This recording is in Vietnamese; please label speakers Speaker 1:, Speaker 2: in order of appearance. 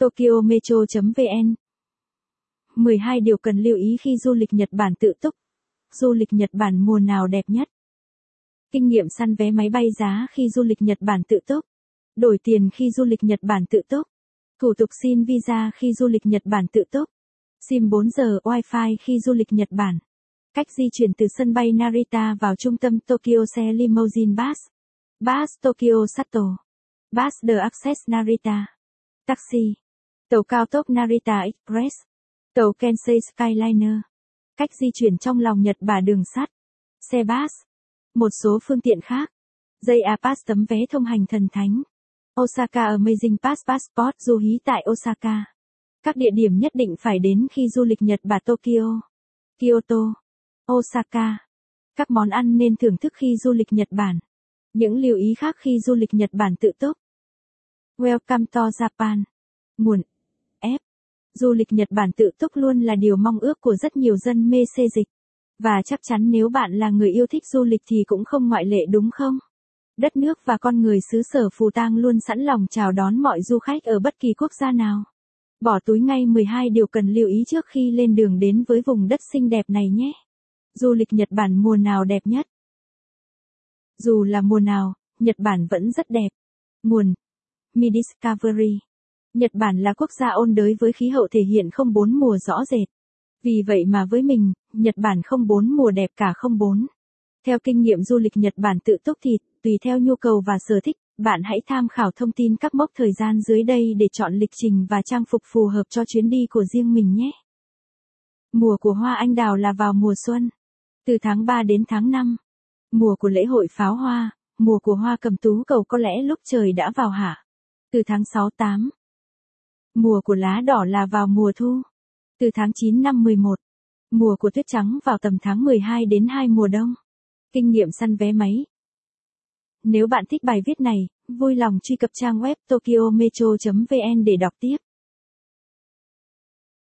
Speaker 1: Tokyo Metro.vn 12 điều cần lưu ý khi du lịch Nhật Bản tự túc. Du lịch Nhật Bản mùa nào đẹp nhất? Kinh nghiệm săn vé máy bay giá khi du lịch Nhật Bản tự túc. Đổi tiền khi du lịch Nhật Bản tự túc. Thủ tục xin visa khi du lịch Nhật Bản tự túc. SIM 4 giờ Wi-Fi khi du lịch Nhật Bản. Cách di chuyển từ sân bay Narita vào trung tâm Tokyo xe limousine bus. Bus Tokyo Sato. Bus The Access Narita. Taxi. Tàu cao tốc Narita Express. Tàu Kensei Skyliner. Cách di chuyển trong lòng Nhật Bản đường sắt. Xe bus. Một số phương tiện khác. Dây Apass tấm vé thông hành thần thánh. Osaka Amazing Pass Passport du hí tại Osaka. Các địa điểm nhất định phải đến khi du lịch Nhật Bản Tokyo, Kyoto, Osaka. Các món ăn nên thưởng thức khi du lịch Nhật Bản. Những lưu ý khác khi du lịch Nhật Bản tự túc. Welcome to Japan. Nguồn Du lịch Nhật Bản tự túc luôn là điều mong ước của rất nhiều dân mê xê dịch. Và chắc chắn nếu bạn là người yêu thích du lịch thì cũng không ngoại lệ đúng không? Đất nước và con người xứ sở Phù Tang luôn sẵn lòng chào đón mọi du khách ở bất kỳ quốc gia nào. Bỏ túi ngay 12 điều cần lưu ý trước khi lên đường đến với vùng đất xinh đẹp này nhé. Du lịch Nhật Bản mùa nào đẹp nhất? Dù là mùa nào, Nhật Bản vẫn rất đẹp. Nguồn Mi Discovery Nhật Bản là quốc gia ôn đới với khí hậu thể hiện không bốn mùa rõ rệt. Vì vậy mà với mình, Nhật Bản không bốn mùa đẹp cả không bốn. Theo kinh nghiệm du lịch Nhật Bản tự túc thì, tùy theo nhu cầu và sở thích, bạn hãy tham khảo thông tin các mốc thời gian dưới đây để chọn lịch trình và trang phục phù hợp cho chuyến đi của riêng mình nhé. Mùa của hoa anh đào là vào mùa xuân, từ tháng 3 đến tháng 5. Mùa của lễ hội pháo hoa, mùa của hoa cầm tú cầu có lẽ lúc trời đã vào hạ, từ tháng 6-8. Mùa của lá đỏ là vào mùa thu, từ tháng 9 năm 11. Mùa của tuyết trắng vào tầm tháng 12 đến 2 mùa đông. Kinh nghiệm săn vé máy, nếu bạn thích bài viết này, vui lòng truy cập trang web tokyometro.vn để đọc tiếp.